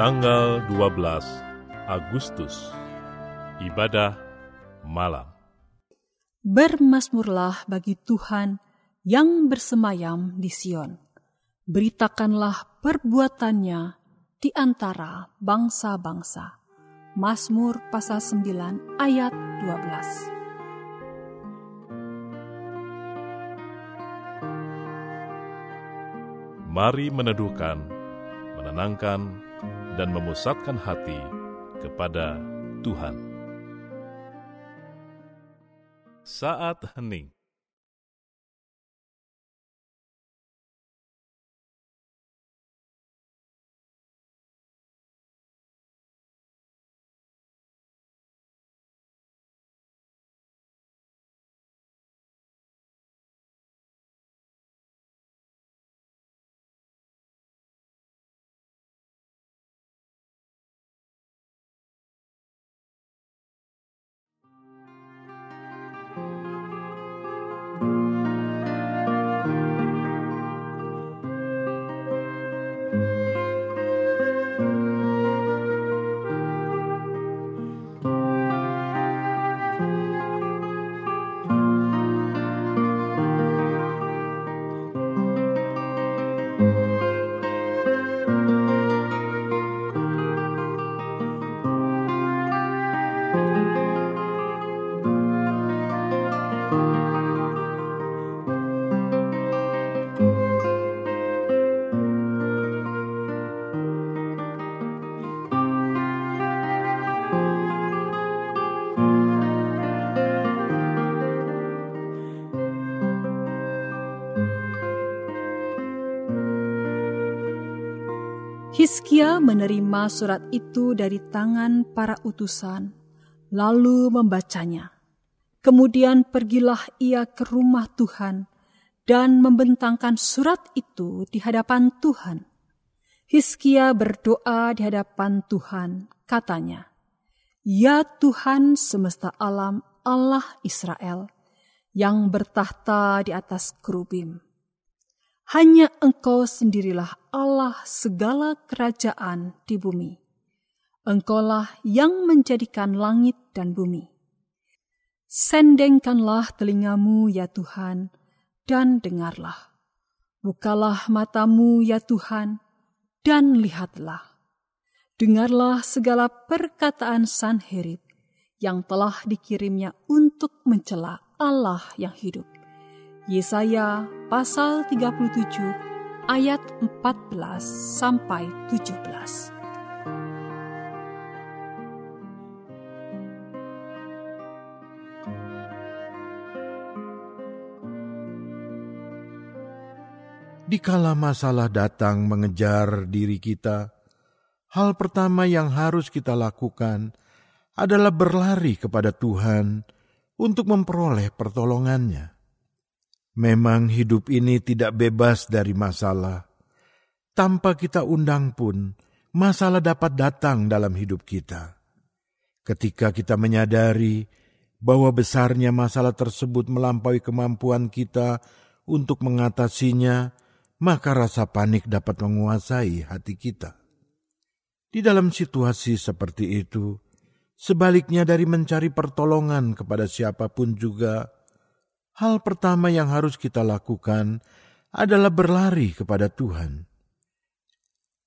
tanggal 12 Agustus, ibadah malam. Bermasmurlah bagi Tuhan yang bersemayam di Sion. Beritakanlah perbuatannya di antara bangsa-bangsa. Mazmur pasal 9 ayat 12. Mari meneduhkan, menenangkan, dan memusatkan hati kepada Tuhan. Saat hening Hizkia menerima surat itu dari tangan para utusan, lalu membacanya. Kemudian pergilah ia ke rumah Tuhan dan membentangkan surat itu di hadapan Tuhan. Hizkia berdoa di hadapan Tuhan, katanya, Ya Tuhan semesta alam Allah Israel, yang bertahta di atas kerubim hanya engkau sendirilah Allah segala kerajaan di bumi. Engkaulah yang menjadikan langit dan bumi. Sendengkanlah telingamu ya Tuhan, dan dengarlah. Bukalah matamu ya Tuhan, dan lihatlah. Dengarlah segala perkataan Sanherib yang telah dikirimnya untuk mencela Allah yang hidup Yesaya pasal 37 ayat 14 sampai 17. Dikala masalah datang mengejar diri kita, hal pertama yang harus kita lakukan adalah berlari kepada Tuhan untuk memperoleh pertolongannya. Memang hidup ini tidak bebas dari masalah. Tanpa kita undang pun, masalah dapat datang dalam hidup kita. Ketika kita menyadari bahwa besarnya masalah tersebut melampaui kemampuan kita untuk mengatasinya, maka rasa panik dapat menguasai hati kita. Di dalam situasi seperti itu, sebaliknya dari mencari pertolongan kepada siapa pun juga, hal pertama yang harus kita lakukan adalah berlari kepada Tuhan.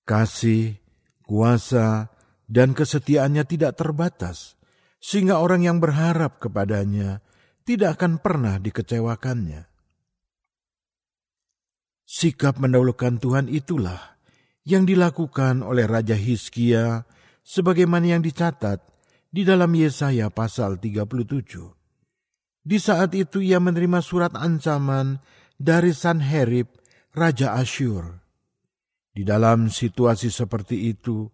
Kasih, kuasa, dan kesetiaannya tidak terbatas, sehingga orang yang berharap kepadanya tidak akan pernah dikecewakannya. Sikap mendahulukan Tuhan itulah yang dilakukan oleh Raja Hizkia sebagaimana yang dicatat di dalam Yesaya pasal 37. Di saat itu ia menerima surat ancaman dari Sanherib, Raja Asyur. Di dalam situasi seperti itu,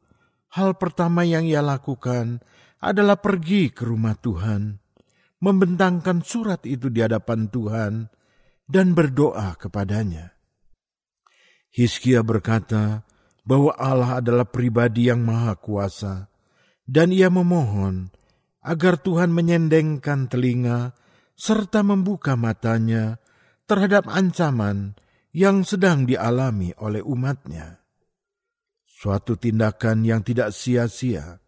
hal pertama yang ia lakukan adalah pergi ke rumah Tuhan, membentangkan surat itu di hadapan Tuhan, dan berdoa kepadanya. Hizkia berkata bahwa Allah adalah pribadi yang maha kuasa, dan ia memohon agar Tuhan menyendengkan telinga serta membuka matanya terhadap ancaman yang sedang dialami oleh umatnya. suatu tindakan yang tidak sia-sia,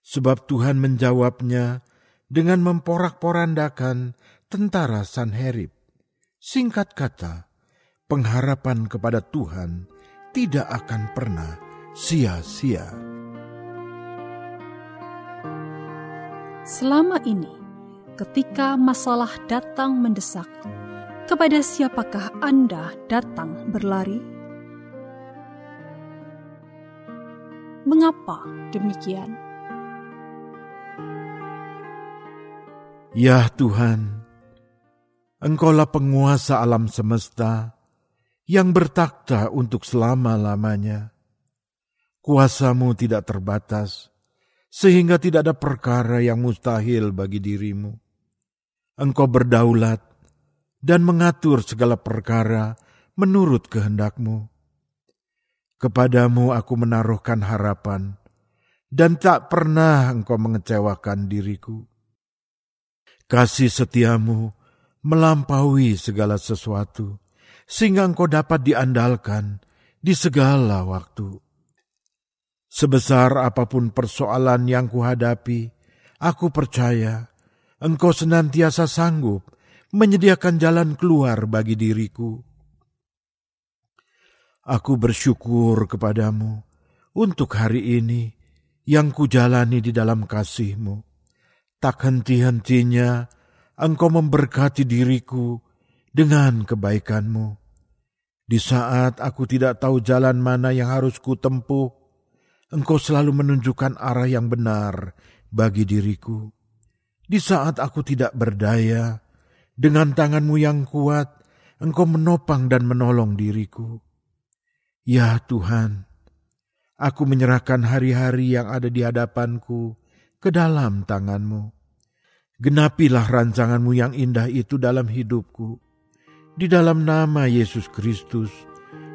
sebab Tuhan menjawabnya dengan memporak-porandakan tentara Sanherib. Singkat kata, pengharapan kepada Tuhan tidak akan pernah sia-sia. Selama ini, ketika masalah datang mendesak, kepada siapakah Anda datang berlari? Mengapa demikian? Ya Tuhan, Engkaulah penguasa alam semesta yang bertakhta untuk selama-lamanya. Kuasamu tidak terbatas, sehingga tidak ada perkara yang mustahil bagi dirimu. Engkau berdaulat dan mengatur segala perkara menurut kehendakmu. Kepadamu aku menaruhkan harapan, dan tak pernah engkau mengecewakan diriku. Kasih setiamu melampaui segala sesuatu, sehingga engkau dapat diandalkan di segala waktu. Sebesar apa pun persoalan yang kuhadapi, aku percaya engkau senantiasa sanggup menyediakan jalan keluar bagi diriku. Aku bersyukur kepadamu untuk hari ini yang kujalani di dalam kasihmu. Tak henti-hentinya engkau memberkati diriku dengan kebaikanmu. Di saat aku tidak tahu jalan mana yang harus kutempuh, Engkau selalu menunjukkan arah yang benar bagi diriku. Di saat aku tidak berdaya, dengan tanganmu yang kuat, Engkau menopang dan menolong diriku. Ya Tuhan, aku menyerahkan hari-hari yang ada di hadapanku ke dalam tanganmu. Genapilah rancanganmu yang indah itu dalam hidupku. Di dalam nama Yesus Kristus,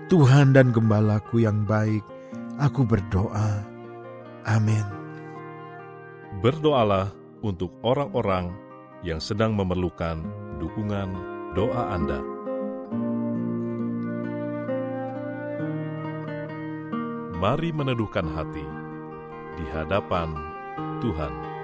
Tuhan dan Gembalaku yang baik, Aku berdoa. Amin. Berdoalah untuk orang-orang yang sedang memerlukan dukungan doa Anda. Mari meneduhkan hati di hadapan Tuhan.